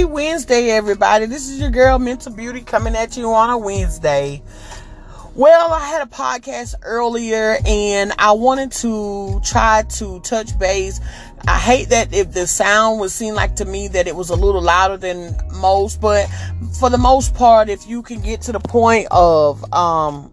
Happy Wednesday, everybody. This is your girl, Mental Beauty, coming at you on a Wednesday. Well, I had a podcast earlier and I wanted to try to touch base. I hate that if the sound would seem like to me that it was a little louder than most, but for the most part, if you can get to the point of um,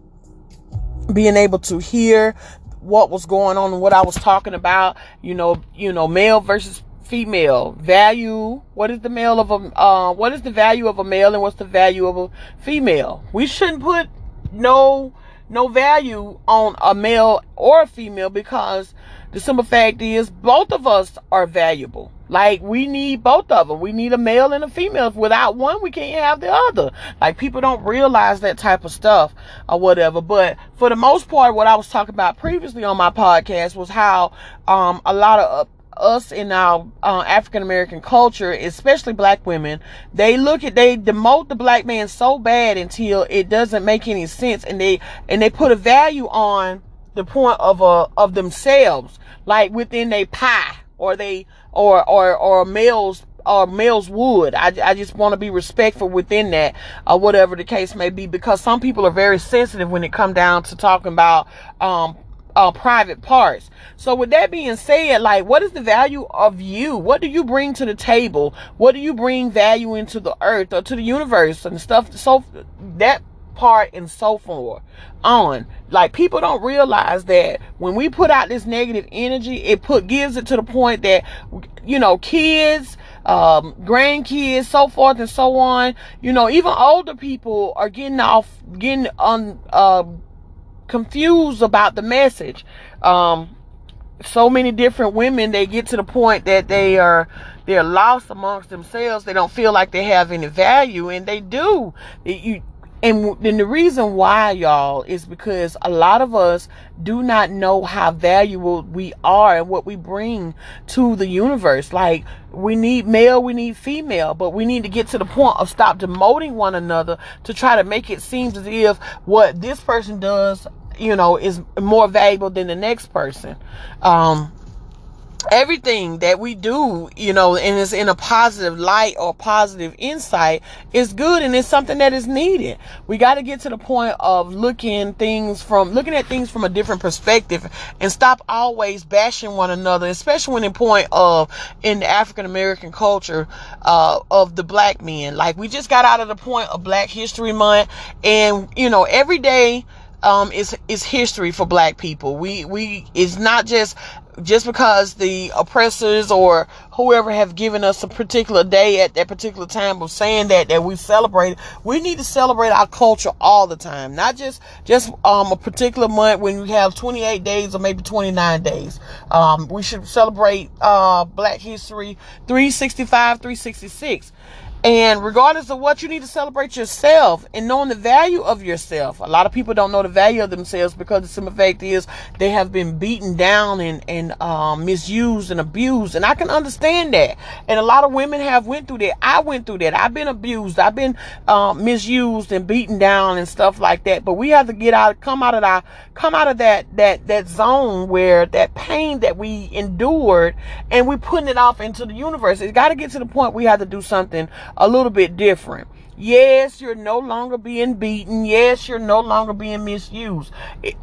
being able to hear what was going on and what I was talking about, you know, you know, male versus female value what is the male of a uh, what is the value of a male and what's the value of a female we shouldn't put no no value on a male or a female because the simple fact is both of us are valuable. Like we need both of them. We need a male and a female. Without one, we can't have the other. Like people don't realize that type of stuff or whatever. But for the most part, what I was talking about previously on my podcast was how um, a lot of us in our uh, African American culture, especially black women, they look at they demote the black man so bad until it doesn't make any sense, and they and they put a value on the point of a uh, of themselves, like within a pie or they or or or males or males would. I, I just want to be respectful within that or whatever the case may be because some people are very sensitive when it come down to talking about um uh, private parts. So with that being said, like, what is the value of you? What do you bring to the table? What do you bring value into the earth or to the universe and stuff? So that part and so forth on like people don't realize that when we put out this negative energy it put gives it to the point that you know kids um, grandkids so forth and so on you know even older people are getting off getting on uh, confused about the message. Um, so many different women, they get to the point that they are they're lost amongst themselves. They don't feel like they have any value, and they do. You and then the reason why, y'all, is because a lot of us do not know how valuable we are and what we bring to the universe. Like, we need male, we need female, but we need to get to the point of stop demoting one another to try to make it seem as if what this person does, you know, is more valuable than the next person. Um, everything that we do, you know, and it's in a positive light or positive insight is good and it's something that is needed. We got to get to the point of looking things from looking at things from a different perspective and stop always bashing one another, especially when in point of in the African American culture uh, of the black men. Like we just got out of the point of Black History Month and you know, every day um, is is history for black people. We we it's not just just because the oppressors or whoever have given us a particular day at that particular time of saying that that we celebrate we need to celebrate our culture all the time. Not just just um a particular month when we have 28 days or maybe 29 days. Um we should celebrate uh black history 365 366 and regardless of what you need to celebrate yourself and knowing the value of yourself. A lot of people don't know the value of themselves because the simple fact is they have been beaten down and, and um, misused and abused. And I can understand that. And a lot of women have went through that. I went through that. I've been abused. I've been um, misused and beaten down and stuff like that. But we have to get out, come out of that, come out of that, that, that zone where that pain that we endured and we're putting it off into the universe. It's got to get to the point we have to do something a little bit different. Yes, you're no longer being beaten. Yes, you're no longer being misused,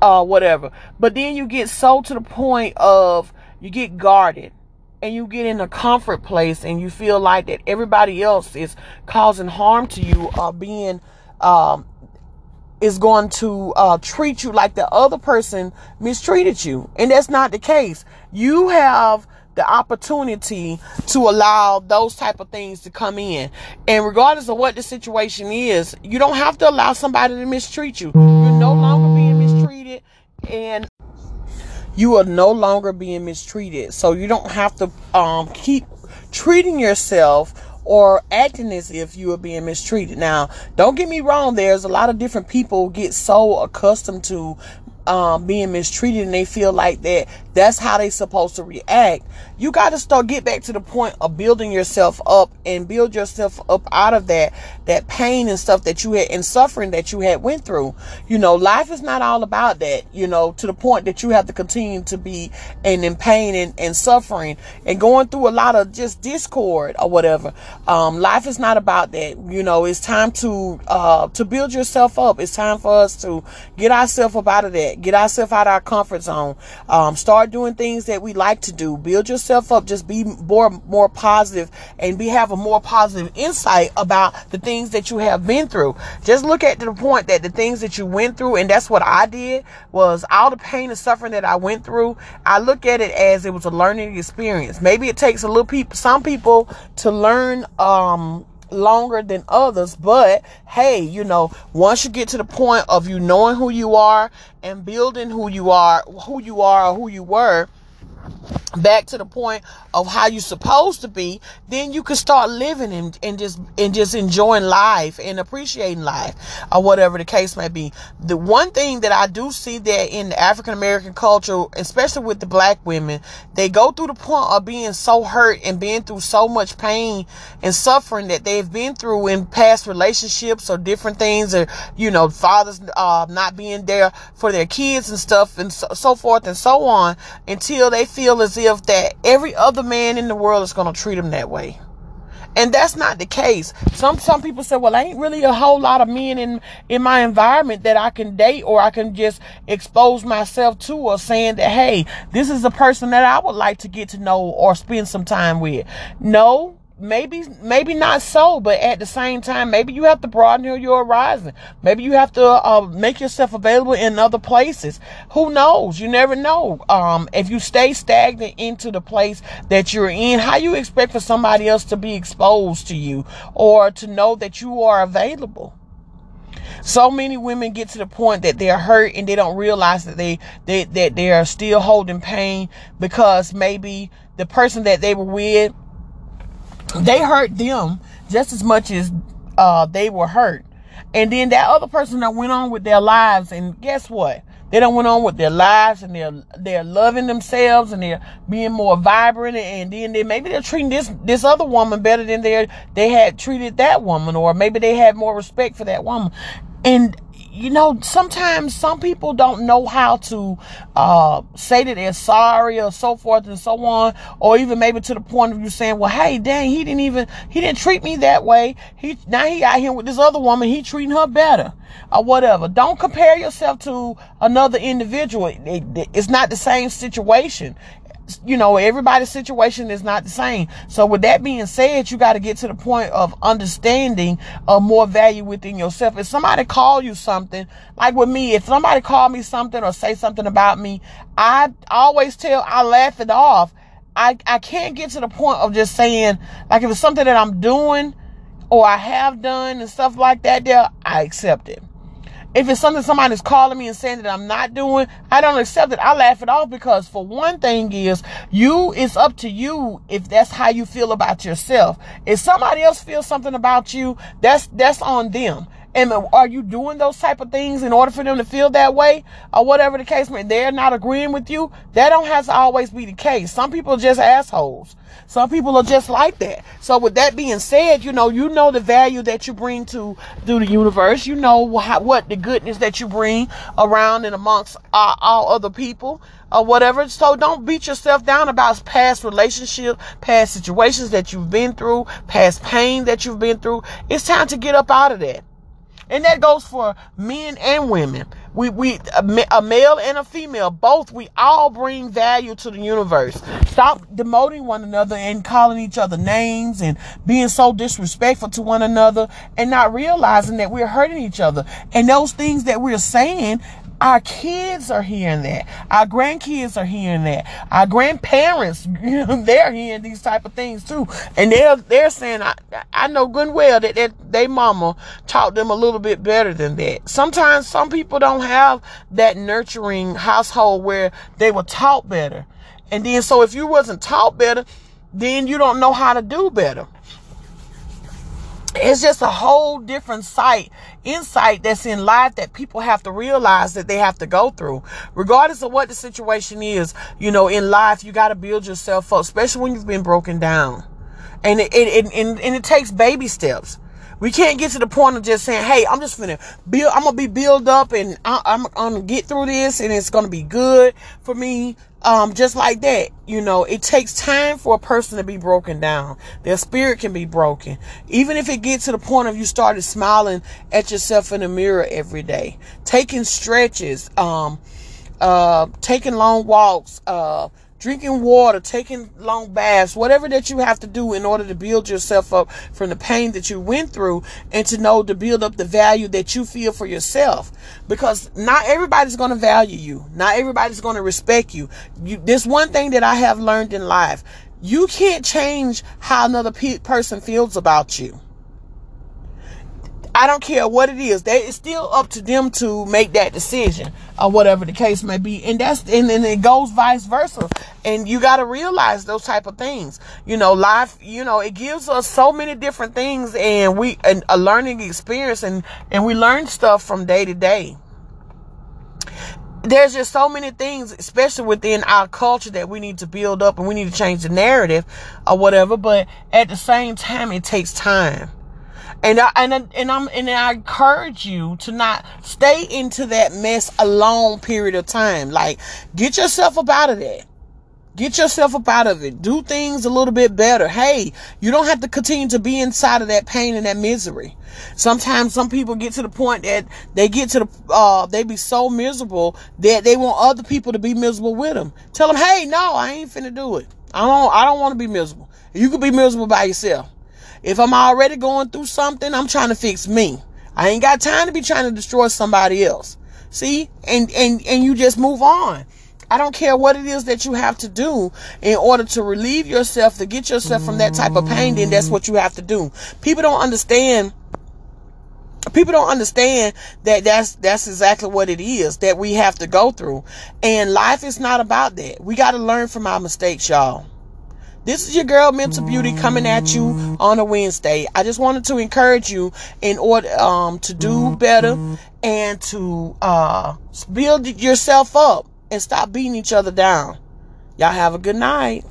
uh, whatever. But then you get so to the point of you get guarded and you get in a comfort place and you feel like that everybody else is causing harm to you or being, um, is going to uh, treat you like the other person mistreated you. And that's not the case. You have the opportunity to allow those type of things to come in. And regardless of what the situation is, you don't have to allow somebody to mistreat you. You're no longer being mistreated and you are no longer being mistreated. So you don't have to um, keep treating yourself or acting as if you are being mistreated. Now, don't get me wrong, there's a lot of different people get so accustomed to um, being mistreated and they feel like that that's how they supposed to react. You got to start get back to the point of building yourself up and build yourself up out of that that pain and stuff that you had and suffering that you had went through. You know life is not all about that you know to the point that you have to continue to be in, in pain and, and suffering and going through a lot of just discord or whatever. Um, life is not about that. You know it's time to uh, to build yourself up. It's time for us to get ourselves up out of that get ourselves out of our comfort zone um, start doing things that we like to do build yourself yourself up. Just be more more positive and be have a more positive insight about the things that you have been through. Just look at the point that the things that you went through, and that's what I did was all the pain and suffering that I went through. I look at it as it was a learning experience. Maybe it takes a little people, some people, to learn. Um, longer than others but hey you know once you get to the point of you knowing who you are and building who you are who you are or who you were back to the point of how you're supposed to be, then you can start living and, and just and just enjoying life and appreciating life or whatever the case may be. The one thing that I do see that in the African American culture, especially with the black women, they go through the point of being so hurt and being through so much pain and suffering that they've been through in past relationships or different things or you know fathers uh, not being there for their kids and stuff and so, so forth and so on until they feel as if that every other man in the world is going to treat him that way. And that's not the case. Some some people say, "Well, ain't really a whole lot of men in in my environment that I can date or I can just expose myself to or saying that, "Hey, this is a person that I would like to get to know or spend some time with." No, maybe maybe not so but at the same time maybe you have to broaden your horizon. Maybe you have to uh, make yourself available in other places. Who knows? You never know. Um, if you stay stagnant into the place that you're in how you expect for somebody else to be exposed to you or to know that you are available? So many women get to the point that they're hurt and they don't realize that they, they that they are still holding pain because maybe the person that they were with they hurt them just as much as uh, they were hurt. And then that other person that went on with their lives, and guess what? They don't went on with their lives, and they're they're loving themselves, and they're being more vibrant, and then they maybe they're treating this this other woman better than they they had treated that woman, or maybe they had more respect for that woman. And you know, sometimes some people don't know how to uh, say that they're sorry or so forth and so on, or even maybe to the point of you saying, "Well, hey, dang, he didn't even he didn't treat me that way. He now he out here with this other woman, he treating her better, or whatever." Don't compare yourself to another individual. It, it, it's not the same situation you know, everybody's situation is not the same. So with that being said, you got to get to the point of understanding of more value within yourself. If somebody call you something, like with me, if somebody call me something or say something about me, I always tell, I laugh it off. I, I can't get to the point of just saying, like if it's something that I'm doing or I have done and stuff like that there, I accept it. If it's something somebody's calling me and saying that I'm not doing, I don't accept it. I laugh it off because for one thing is you, it's up to you if that's how you feel about yourself. If somebody else feels something about you, that's, that's on them. And are you doing those type of things in order for them to feel that way or whatever the case may they're not agreeing with you? That don't have to always be the case. Some people are just assholes. Some people are just like that. So with that being said, you know, you know the value that you bring to, to the universe. You know how, what the goodness that you bring around and amongst all, all other people or whatever. So don't beat yourself down about past relationships, past situations that you've been through, past pain that you've been through. It's time to get up out of that. And that goes for men and women. We, we, a male and a female, both, we all bring value to the universe. Stop demoting one another and calling each other names and being so disrespectful to one another and not realizing that we're hurting each other. And those things that we're saying our kids are hearing that. Our grandkids are hearing that. Our grandparents, you know, they're hearing these type of things too. And they're, they're saying, I, I know good and well that, that they mama taught them a little bit better than that. Sometimes some people don't have that nurturing household where they were taught better. And then, so if you wasn't taught better, then you don't know how to do better. It's just a whole different sight, insight that's in life that people have to realize that they have to go through. Regardless of what the situation is, you know, in life, you got to build yourself up, especially when you've been broken down. And it, it, it and, and it takes baby steps. We can't get to the point of just saying, "Hey, I'm just gonna build. I'm gonna be built up, and I, am gonna get through this, and it's gonna be good for me." Um, just like that, you know, it takes time for a person to be broken down. Their spirit can be broken, even if it gets to the point of you started smiling at yourself in the mirror every day, taking stretches, um, uh, taking long walks, uh drinking water, taking long baths, whatever that you have to do in order to build yourself up from the pain that you went through and to know to build up the value that you feel for yourself. Because not everybody's going to value you. Not everybody's going to respect you. you. There's one thing that I have learned in life. You can't change how another pe- person feels about you. I don't care what it is. They, it's still up to them to make that decision or whatever the case may be. And that's, and then it goes vice versa. And you got to realize those type of things. You know, life, you know, it gives us so many different things and we, and a learning experience and, and we learn stuff from day to day there's just so many things, especially within our culture, that we need to build up and we need to change the narrative or whatever. But at the same time, it takes time. And I, and and I'm and I encourage you to not stay into that mess a long period of time. Like get yourself up out of that. Get yourself up out of it. Do things a little bit better. Hey, you don't have to continue to be inside of that pain and that misery. Sometimes some people get to the point that they get to the, uh, they be so miserable that they want other people to be miserable with them. Tell them, hey, no, I ain't finna do it. I don't, I don't want to be miserable. You could be miserable by yourself. If I'm already going through something, I'm trying to fix me. I ain't got time to be trying to destroy somebody else. See? And and and you just move on. I don't care what it is that you have to do in order to relieve yourself, to get yourself from that type of pain, then that's what you have to do. People don't understand people don't understand that that's that's exactly what it is that we have to go through and life is not about that we got to learn from our mistakes y'all this is your girl Mental Beauty coming at you on a Wednesday. I just wanted to encourage you in order um, to do better and to uh, build yourself up and stop beating each other down. Y'all have a good night.